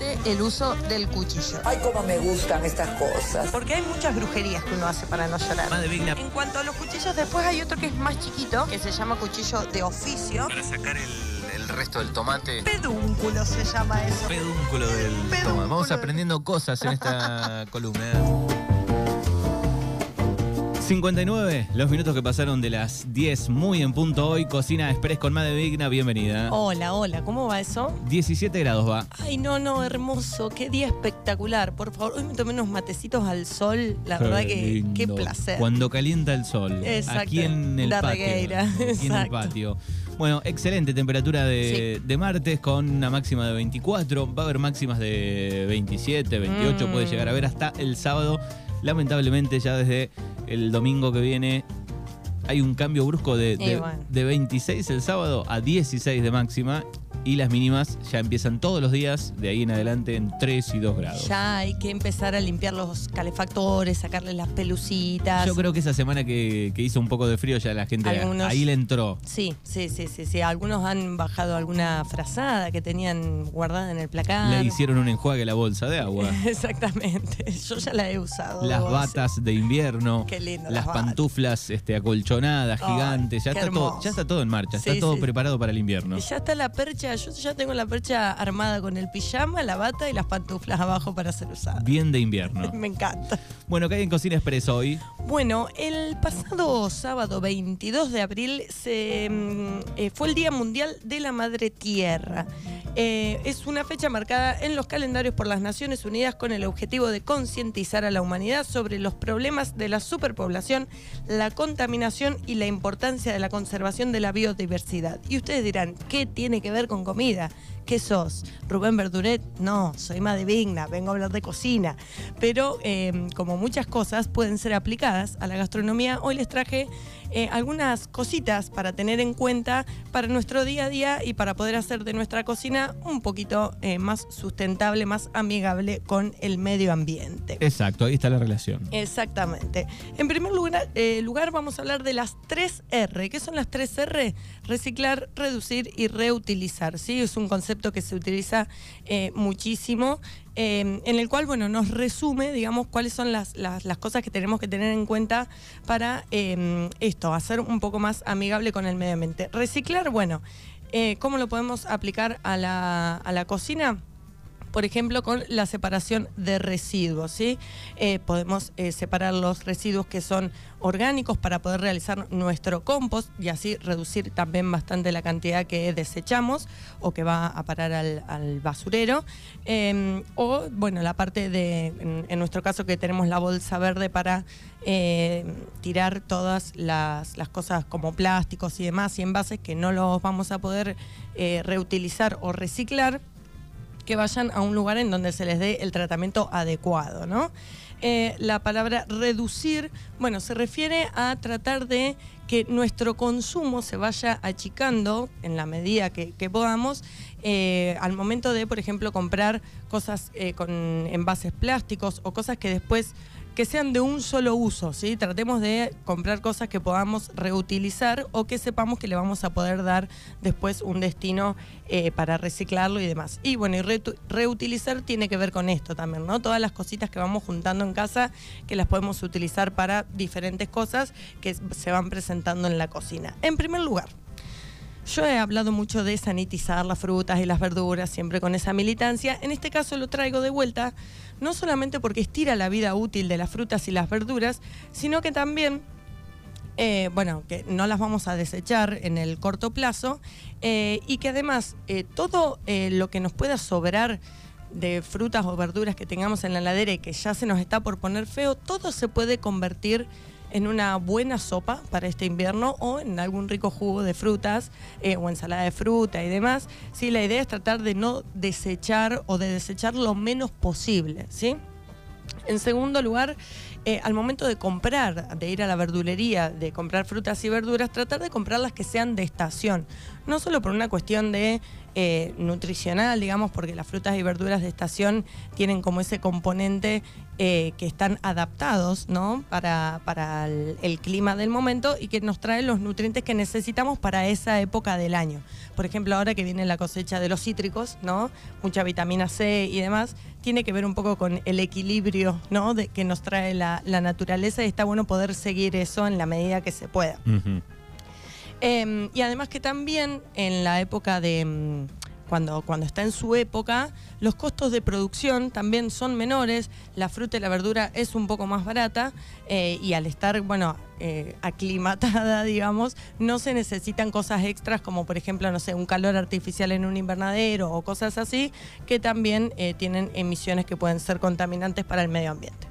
el uso del cuchillo. Ay, cómo me gustan estas cosas. Porque hay muchas brujerías que uno hace para no llorar. Madre. En cuanto a los cuchillos, después hay otro que es más chiquito, que se llama cuchillo de oficio. Para sacar el, el resto del tomate. Pedúnculo se llama eso. Pedúnculo del Pedúnculo. tomate. Vamos aprendiendo cosas en esta columna. 59, los minutos que pasaron de las 10, muy en punto hoy. Cocina Express con Madre Vigna, bienvenida. Hola, hola, ¿cómo va eso? 17 grados va. Ay, no, no, hermoso, qué día espectacular. Por favor, hoy me tomé unos matecitos al sol, la verdad que qué placer. Cuando calienta el sol. Exacto. Aquí en el La patio. regueira, Aquí en el patio. Bueno, excelente temperatura de, de martes con una máxima de 24. Va a haber máximas de 27, 28. Mm. Puede llegar a ver hasta el sábado. Lamentablemente, ya desde el domingo que viene. Hay un cambio brusco de, de- bueno. de 26 el sábado a 16 de máxima y las mínimas ya empiezan todos los días de ahí en adelante en 3 y 2 grados. Ya hay que empezar a limpiar los calefactores, sacarle las pelucitas. Yo creo que esa semana que, que hizo un poco de frío ya la gente Algunos- ahí le entró. Sí, sí, sí, sí, sí. Algunos han bajado alguna frazada que tenían guardada en el placar. Le hicieron un enjuague a la bolsa de agua. Exactamente. Yo ya la he usado. Las batas de invierno, Qué lindo, las pantuflas este, acolchonadas, gigantes, ya está, todo, hermoso. ya está todo en marcha, Sí, está todo sí. preparado para el invierno. Y Ya está la percha, yo ya tengo la percha armada con el pijama, la bata y las pantuflas abajo para ser usada. Bien de invierno. Me encanta. Bueno, ¿qué hay en Cocina Express hoy? Bueno, el pasado sábado 22 de abril se, mm, eh, fue el Día Mundial de la Madre Tierra. Eh, es una fecha marcada en los calendarios por las Naciones Unidas con el objetivo de concientizar a la humanidad sobre los problemas de la superpoblación, la contaminación y la importancia de la conservación de la biodiversidad. Y ustedes dirán, ¿qué tiene que ver con comida? ¿Qué sos? ¿Rubén Verduret? No, soy Madre Vigna, vengo a hablar de cocina. Pero eh, como muchas cosas pueden ser aplicadas a la gastronomía, hoy les traje eh, algunas cositas para tener en cuenta para nuestro día a día y para poder hacer de nuestra cocina un poquito eh, más sustentable, más amigable con el medio ambiente. Exacto, ahí está la relación. Exactamente. En primer lugar, eh, lugar vamos a hablar de las 3 R. ¿Qué son las 3 R? Reciclar, reducir y reutilizar. ¿sí? Es un concepto que se utiliza eh, muchísimo, eh, en el cual bueno, nos resume, digamos, cuáles son las, las- las cosas que tenemos que tener en cuenta para eh, esto, hacer un poco más amigable con el medio ambiente. Reciclar, bueno, eh, ¿cómo lo podemos aplicar a la, a la cocina? Por ejemplo, con la separación de residuos. ¿sí? Eh, podemos eh, separar los residuos que son orgánicos para poder realizar nuestro compost y así reducir también bastante la cantidad que desechamos o que va a parar al, basurero. Eh, o, bueno, la parte de, en, nuestro caso, que tenemos la bolsa verde para eh, tirar todas las, cosas como plásticos y demás y envases que no los vamos a poder reutilizar o reciclar que vayan a un lugar en donde se les dé el tratamiento adecuado, ¿no? Eh, la palabra reducir, bueno, se refiere a tratar de que nuestro consumo se vaya achicando en la medida que, que podamos eh, al momento de, por ejemplo, comprar cosas eh, con envases plásticos o cosas que después que sean de un solo uso, ¿sí? Tratemos de comprar cosas que podamos reutilizar o que sepamos que le vamos a poder dar después un destino eh, para reciclarlo y demás. Y bueno, reutilizar tiene que ver con esto también, ¿no? Todas las cositas que vamos juntando en casa que las podemos utilizar para diferentes cosas que se van presentando en la cocina. En primer lugar, yo he hablado mucho de sanitizar las frutas y las verduras, siempre con esa militancia. En este caso lo traigo de vuelta, no solamente porque estira la vida útil de las frutas y las verduras, sino que también, eh, bueno, que no las vamos a desechar en el corto plazo eh, y que además eh, todo lo que nos pueda sobrar de frutas o verduras que tengamos en la heladera y que ya se nos está por poner feo, todo se puede convertir en una buena sopa para este invierno o en algún rico jugo de frutas eh, o ensalada de fruta y demás. Sí, la idea es tratar de no desechar o de desechar lo menos posible, ¿sí? En segundo lugar, eh, al momento de comprar, de ir a la verdulería, de comprar frutas y verduras, tratar de comprar las que sean de estación. no solo por una cuestión de eh, nutricional, digamos, porque las frutas y verduras de estación tienen como ese componente eh, que están adaptados ¿no? para, para el, clima del momento y que nos traen los nutrientes que necesitamos para esa época del año. Por ejemplo, ahora que viene la cosecha de los cítricos, ¿no? mucha vitamina C y demás, tiene que ver un poco con el equilibrio ¿no? de, que nos trae la, naturaleza y está bueno poder seguir eso en la medida que se pueda. Em, y además que también en la época de... Mm, cuando, cuando está en su época, los costos de producción también son menores, la fruta y la verdura es un poco más barata eh, y al estar, bueno, eh, aclimatada, digamos, no se necesitan cosas extras como por ejemplo, no sé, un calor artificial en un invernadero o cosas así, que también eh, tienen emisiones que pueden ser contaminantes para el medio ambiente.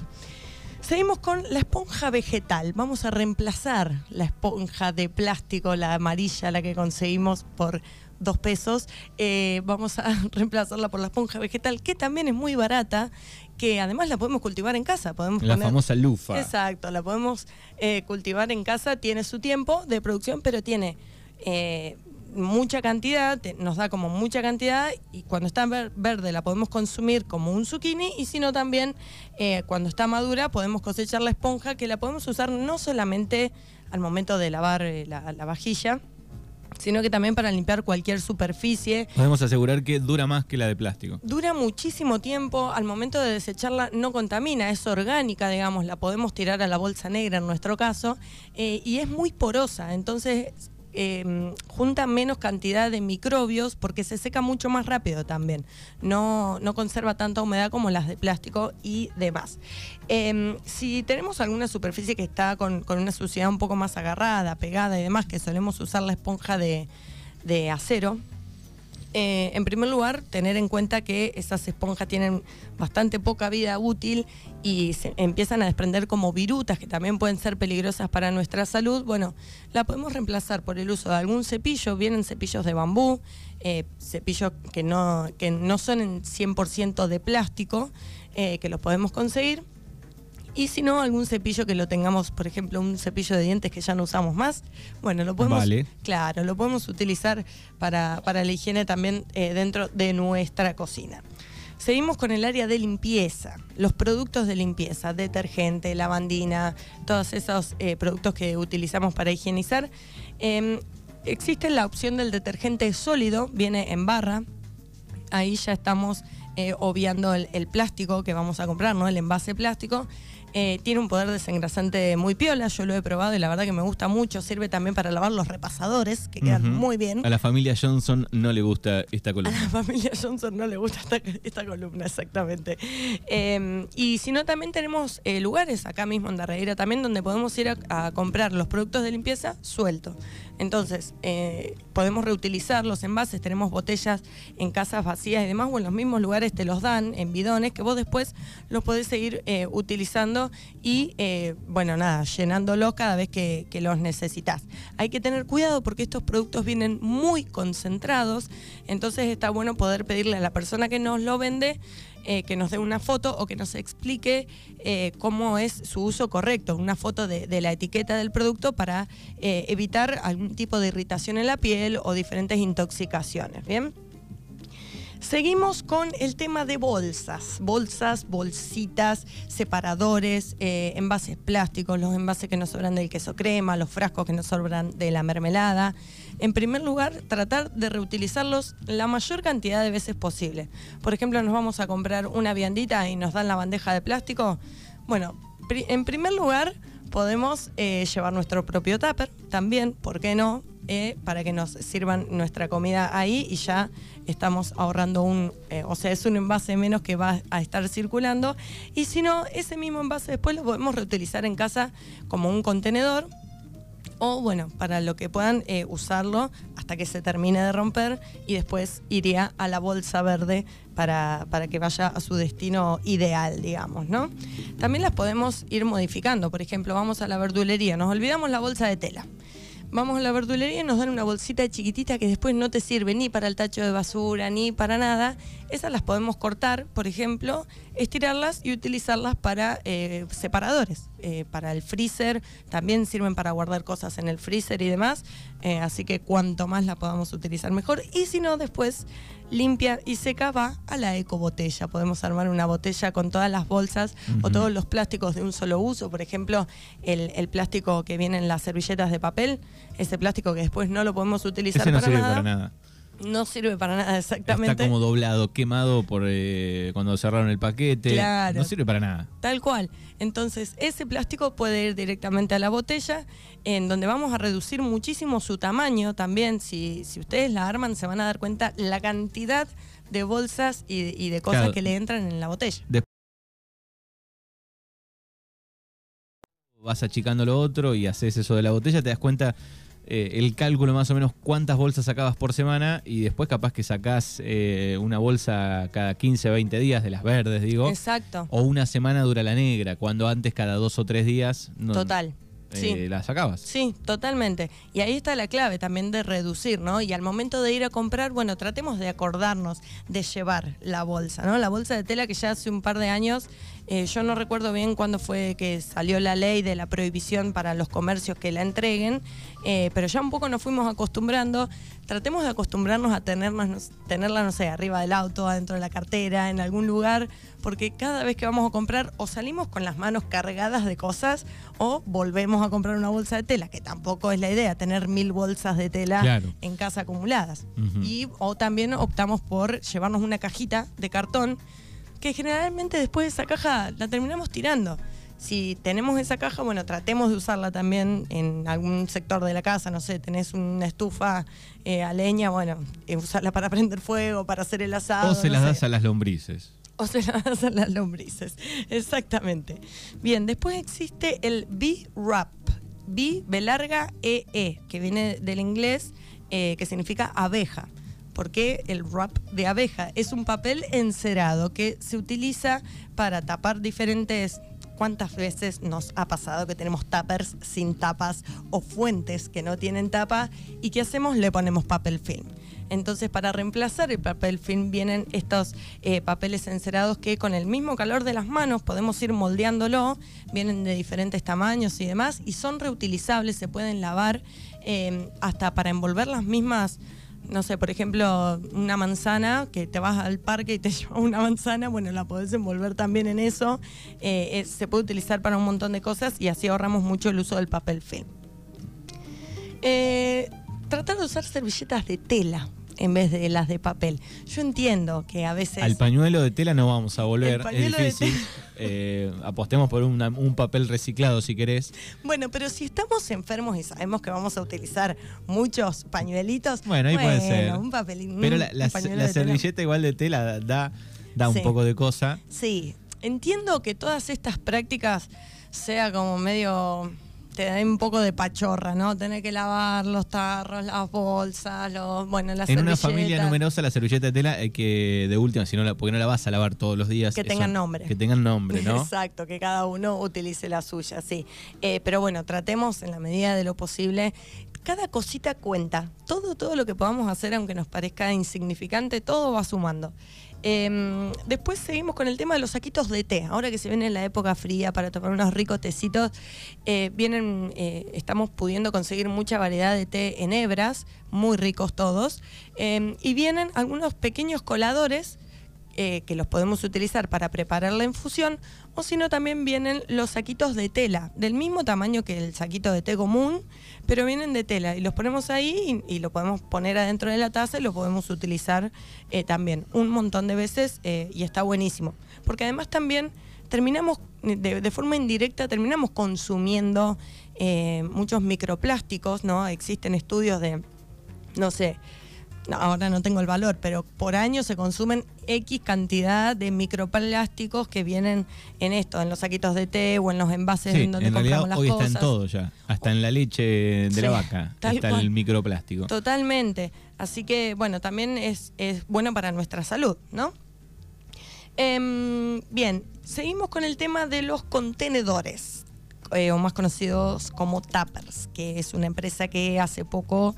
Seguimos con la esponja vegetal. Vamos a reemplazar la esponja de plástico, la amarilla, la que conseguimos por dos pesos. Eh, vamos a reemplazarla por la esponja vegetal, que también es muy barata, que además la podemos cultivar en casa. Podemos la famosa lufa. Exacto, la podemos eh, cultivar en casa. Tiene su tiempo de producción, pero tiene eh, mucha cantidad, nos da como mucha cantidad y cuando está verde la podemos consumir como un zucchini y si no también eh, cuando está madura podemos cosechar la esponja que la podemos usar no solamente al momento de lavar eh, la, vajilla, sino que también para limpiar cualquier superficie. Podemos asegurar que dura más que la de plástico. Dura muchísimo tiempo, al momento de desecharla no contamina, es orgánica, digamos, la podemos tirar a la bolsa negra en nuestro caso, eh, y es muy porosa, entonces Em, junta menos cantidad de microbios porque se seca mucho más rápido también. No, no conserva tanta humedad como las de plástico y demás. Em, si tenemos alguna superficie que está con, una suciedad un poco más agarrada, pegada y demás, que solemos usar la esponja de, de acero, eh, en primer lugar, tener en cuenta que esas esponjas tienen bastante poca vida útil y se empiezan a desprender como virutas que también pueden ser peligrosas para nuestra salud. Bueno, la podemos reemplazar por el uso de algún cepillo, vienen cepillos de bambú, eh, cepillos que no, que no son en 100% de plástico, eh, que los podemos conseguir y si no, algún cepillo que lo tengamos, por ejemplo, un cepillo de dientes que ya no usamos más, bueno, lo podemos, claro, lo podemos utilizar para, la higiene también eh, dentro de nuestra cocina. Seguimos con el área de limpieza, los productos de limpieza, detergente, lavandina, todos esos eh, productos que utilizamos para higienizar. Em, existe la opción del detergente sólido, viene en barra, ahí ya estamos eh, obviando el, el, plástico que vamos a comprar, ¿no? el envase plástico. Eh, tiene un poder desengrasante muy piola, yo lo he probado y la verdad que me gusta mucho. Sirve también para lavar los repasadores, que quedan muy bien. A la familia Johnson no le gusta esta columna. A la familia Johnson no le gusta esta, columna, exactamente. Em, y si no, también tenemos eh, lugares acá mismo en Darreira también donde podemos ir a, comprar los productos de limpieza sueltos. Entonces, eh, podemos reutilizar los envases, tenemos botellas en casas vacías y demás, o en los mismos lugares te los dan en bidones que vos después los podés seguir utilizando y, eh, bueno, nada, llenándolos cada vez que, los necesitas. Hay que tener cuidado porque estos productos vienen muy concentrados, entonces está bueno poder pedirle a la persona que nos lo vende eh, que nos dé una foto o que nos explique eh, cómo es su uso correcto, una foto de, la etiqueta del producto para evitar algún tipo de irritación en la piel o diferentes intoxicaciones. ¿Bien? Seguimos con el tema de bolsas, bolsas, bolsitas, separadores, eh, envases plásticos, los envases que nos sobran del queso crema, los frascos que nos sobran de la mermelada. En primer lugar, tratar de reutilizarlos la mayor cantidad de veces posible. Por ejemplo, nos vamos a comprar una viandita y nos dan la bandeja de plástico. Bueno, en primer lugar, podemos eh, llevar nuestro propio tupper también, ¿por qué no? Eh, para que nos sirvan nuestra comida ahí y ya estamos ahorrando un, eh, o sea, es un envase menos que va a estar circulando. Y si no, ese mismo envase después lo podemos reutilizar en casa como un contenedor o bueno, para lo que puedan eh, usarlo hasta que se termine de romper y después iría a la bolsa verde para, para, que vaya a su destino ideal, digamos, ¿no? También las podemos ir modificando, por ejemplo, vamos a la verdulería, nos olvidamos la bolsa de tela vamos a la verdulería y nos dan una bolsita chiquitita que después no te sirve ni para el tacho de basura ni para nada. Esas las podemos cortar, por ejemplo, estirarlas y utilizarlas para eh, separadores. eh, para el freezer, también sirven para guardar cosas en el freezer y demás, eh, así que cuanto más la podamos utilizar mejor. Y si no, después limpia y seca va a la ecobotella. Podemos armar una botella con todas las bolsas o todos los plásticos de un solo uso, por ejemplo, el, el plástico que viene en las servilletas de papel, ese plástico que después no lo podemos utilizar Ese no para sirve nada. para nada. No sirve para nada, exactamente. Está como doblado, quemado por eh, cuando cerraron el paquete. Claro. No sirve para nada. Tal cual. Entonces, ese plástico puede ir directamente a la botella, en donde vamos a reducir muchísimo su tamaño también. Si, si ustedes la arman, se van a dar cuenta la cantidad de bolsas y, y de cosas Claro. que le entran en la botella. Vas achicando lo otro y haces eso de la botella, te das cuenta eh, el cálculo más o menos cuántas bolsas sacabas por semana y después capaz que sacás eh, una bolsa cada 15, 20 días de las verdes, digo. Exacto. O una semana dura la negra, cuando antes cada dos o tres días no, Total. eh, Sí. la sacabas. Sí, totalmente. Y ahí está la clave también de reducir, ¿no? Y al momento de ir a comprar, bueno, tratemos de acordarnos de llevar la bolsa, ¿no? La bolsa de tela que ya hace un par de años, eh, yo no recuerdo bien cuándo fue que salió la ley de la prohibición para los comercios que la entreguen, eh, pero ya un poco nos fuimos acostumbrando. Tratemos de acostumbrarnos a tenernos, tenerla, no sé, arriba del auto, adentro de la cartera, en algún lugar, porque cada vez que vamos a comprar o salimos con las manos cargadas de cosas o volvemos a comprar una bolsa de tela, que tampoco es la idea, tener mil bolsas de tela Claro. en casa acumuladas. Y o también optamos por llevarnos una cajita de cartón que generalmente después de esa caja la terminamos tirando. Si tenemos esa caja, bueno, tratemos de usarla también en algún sector de la casa, no sé, tenés una estufa eh, a leña, bueno, eh, usarla para prender fuego, para hacer el asado. o se no las sé. das a las lombrices. O se las das a las lombrices. Exactamente. Bien, después existe el B-Wrap. B, B larga, E, E, que viene del inglés, eh, que significa abeja. ¿Por qué el wrap de abeja? Es un papel encerado que se utiliza para tapar diferentes... ¿Cuántas veces nos ha pasado que tenemos tuppers sin tapas o fuentes que no tienen tapa? ¿Y qué hacemos? Le ponemos papel film. Entonces, para reemplazar el papel film vienen estos eh, papeles encerados que con el mismo calor de las manos podemos ir moldeándolo, vienen de diferentes tamaños y demás, y son reutilizables, se pueden lavar eh, hasta para envolver las mismas, no sé, por ejemplo, una manzana, que te vas al parque y te llevas una manzana, bueno, la podés envolver también en eso, eh, se puede utilizar para un montón de cosas y así ahorramos mucho el uso del papel film. Eh, tratar de usar servilletas de tela en vez de las de papel. Yo entiendo que a veces... Al pañuelo de tela no vamos a volver, es difícil. Eh, apostemos por una- un papel reciclado si querés. Bueno, pero si estamos enfermos y sabemos que vamos a utilizar muchos pañuelitos, Bueno, ahí puede ser. un papelín, Pero la, la- pañuelo la de tela. servilleta igual de tela da, da un poco de cosa. Sí, entiendo que todas estas prácticas sea como medio te da un poco de pachorra, ¿no? Tener que lavar los tarros, las bolsas, los bueno, las En una familia numerosa la servilleta de tela hay que, de última, si no la, porque no la vas a lavar todos los días. Que eso- tengan nombre. Que tengan nombre, ¿no? Exacto, que cada uno utilice la suya, sí. Eh, pero bueno, tratemos en la medida de lo posible. Cada cosita cuenta. Todo, todo lo que podamos hacer, aunque nos parezca insignificante, todo va sumando. Eh, después seguimos con el tema de los saquitos de té. Ahora que se viene la época fría para tomar unos ricos tecitos, eh, vienen, eh, estamos pudiendo conseguir mucha variedad de té en hebras, muy ricos todos. Eh, y vienen algunos pequeños coladores eh, que los podemos utilizar para preparar la infusión, o si no también vienen los saquitos de tela, del mismo tamaño que el saquito de té común, pero vienen de tela y los ponemos ahí y, lo podemos poner adentro de la taza y lo podemos utilizar eh, también un montón de veces eh, y está buenísimo. Porque además también terminamos, de, de forma indirecta, terminamos consumiendo muchos microplásticos, ¿no? Existen estudios de, no sé, no, ahora no tengo el valor, pero por año se consumen X cantidad de microplásticos que vienen en esto, en los saquitos de té o en los envases Sí, en donde en realidad compramos las hoy cosas. está en todo ya. Hasta en la leche de Sí, la vaca está cual. el microplástico. Totalmente. Así que, bueno, también es, es bueno para nuestra salud, ¿no? Em, bien, seguimos con el tema de los contenedores, eh, o más conocidos como Tappers, que es una empresa que hace poco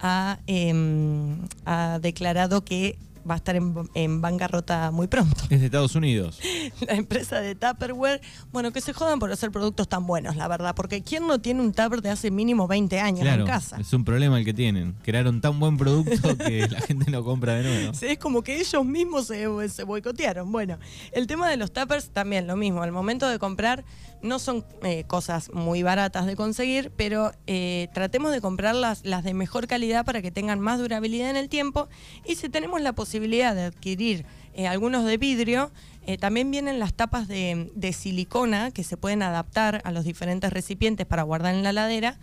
ha, em, ha declarado que va a estar en, en bancarrota muy pronto. Es de Estados Unidos. La empresa de Tupperware, bueno, que se jodan por hacer productos tan buenos, la verdad, porque ¿quién no tiene un Tupper de hace mínimo 20 años Claro, en casa? es un problema el que tienen. Crearon tan buen producto que la gente no compra de nuevo. Sí, Es como que ellos mismos se, se boicotearon. Bueno, el tema de los tuppers también lo mismo. Al momento de comprar no son eh, cosas muy baratas de conseguir, pero eh, tratemos de comprarlas las de mejor calidad para que tengan más durabilidad en el tiempo. Y si tenemos la posibilidad de adquirir eh, algunos de vidrio, eh, también vienen las tapas de, de silicona que se pueden adaptar a los diferentes recipientes para guardar en la ladera.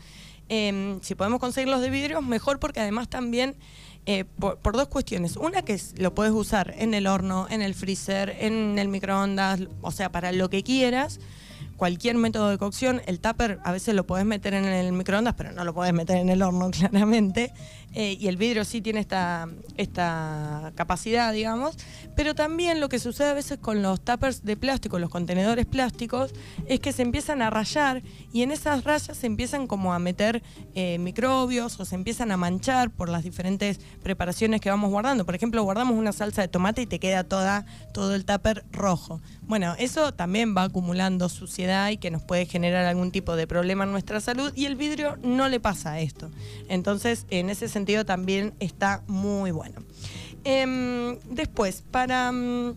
Eh, si podemos conseguirlos de vidrio, mejor porque además también eh, por, por dos cuestiones. Una que lo puedes usar en el horno, en el freezer, en el microondas, o sea, para lo que quieras. Cualquier método de cocción, el tupper a veces lo podés meter en el microondas, pero no lo podés meter en el horno, claramente. Eh, y el vidrio sí tiene esta, esta capacidad, digamos. Pero también lo que sucede a veces con los tuppers de plástico, los contenedores plásticos, es que se empiezan a rayar y en esas rayas se empiezan como a meter eh, microbios o se empiezan a manchar por las diferentes preparaciones que vamos guardando. Por ejemplo, guardamos una salsa de tomate y te queda toda, todo el tupper rojo. Bueno, eso también va acumulando suciedad y que nos puede generar algún tipo de problema en nuestra salud y el vidrio no le pasa esto. Entonces, en ese sentido también está muy bueno. Em, después, para... mm,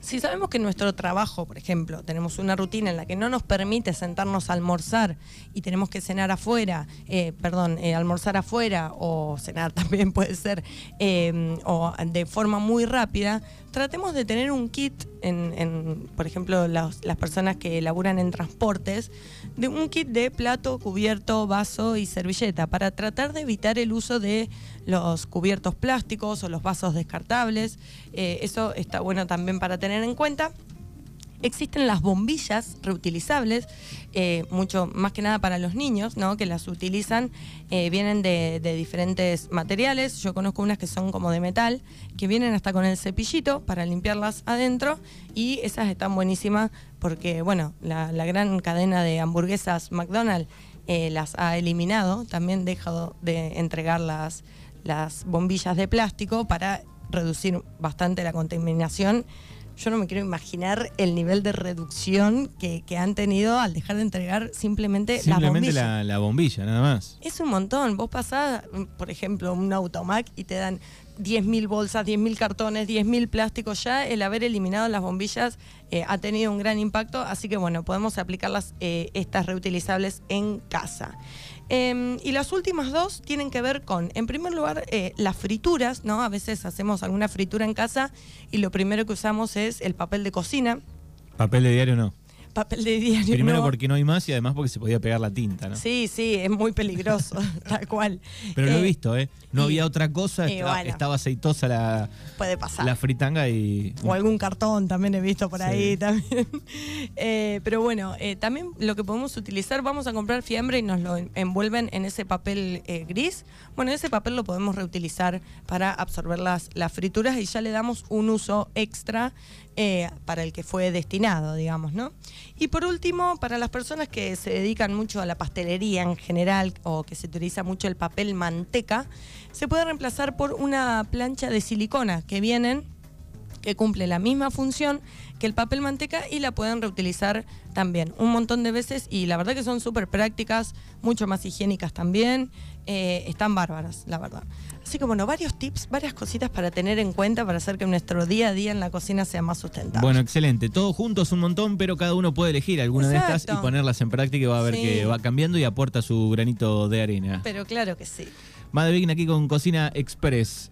si sabemos que en nuestro trabajo, por ejemplo, tenemos una rutina en la que no nos permite sentarnos a almorzar y tenemos que cenar afuera, eh, perdón, eh, almorzar afuera o cenar también puede ser, eh, o de forma muy rápida, tratemos de tener un kit, en, en, por ejemplo, las, personas que laburan en transportes, de un kit de plato, cubierto, vaso y servilleta para tratar de evitar el uso de los cubiertos plásticos o los vasos descartables. Eh, eso está bueno también para tener en cuenta. Existen las bombillas reutilizables, eh, mucho más que nada para los niños, ¿no? que las utilizan, eh, vienen de, diferentes materiales. Yo conozco unas que son como de metal, que vienen hasta con el cepillito para limpiarlas adentro y esas están buenísimas porque, bueno, la, la gran cadena de hamburguesas McDonald's eh, las ha eliminado, también dejado de entregar las, las bombillas de plástico para reducir bastante la contaminación. Yo no me quiero imaginar el nivel de reducción que, que han tenido al dejar de entregar simplemente, las Simplemente bombillas. la, la bombilla, nada más. Es un montón. Vos pasás, por ejemplo, un automac y te dan 10.000 bolsas, 10.000 cartones, 10.000 plásticos. Ya el haber eliminado las bombillas eh, ha tenido un gran impacto, así que bueno, podemos aplicarlas eh, estas reutilizables en casa. Eh, y las últimas dos tienen que ver con, en primer lugar, eh, las frituras, ¿no? A veces hacemos alguna fritura en casa y lo primero que usamos es el papel de cocina. Papel de diario no. Papel de diario. Primero no. porque no hay más y además porque se podía pegar la tinta, ¿no? Sí, sí, es muy peligroso, tal cual. Pero lo he Eh, visto, ¿eh? No y- había otra cosa, estaba, bueno. estaba aceitosa la, Puede pasar. la fritanga y... O algún cartón también he visto por Sí. ahí también. Eh, pero bueno, eh, también lo que podemos utilizar, vamos a comprar fiambre y nos lo en- envuelven en ese papel eh, gris. Bueno, ese papel lo podemos reutilizar para absorber las, las frituras y ya le damos un uso extra eh, para el que fue destinado, digamos, ¿no? Y por último, para las personas que se dedican mucho a la pastelería en general o que se utiliza mucho el papel manteca, se puede reemplazar por una plancha de silicona que vienen que cumple la misma función que el papel manteca y la pueden reutilizar también un montón de veces y la verdad que son súper prácticas, mucho más higiénicas también, eh, están bárbaras, la verdad. Así que bueno, varios tips, varias cositas para tener en cuenta para hacer que nuestro día a día en la cocina sea más sustentable. Bueno, excelente. Todos juntos un montón, pero cada uno puede elegir alguna de estas y ponerlas en práctica y va a ver Sí. que va cambiando y aporta su granito de arena. Pero claro que sí. Madre Vigna aquí con Cocina Express.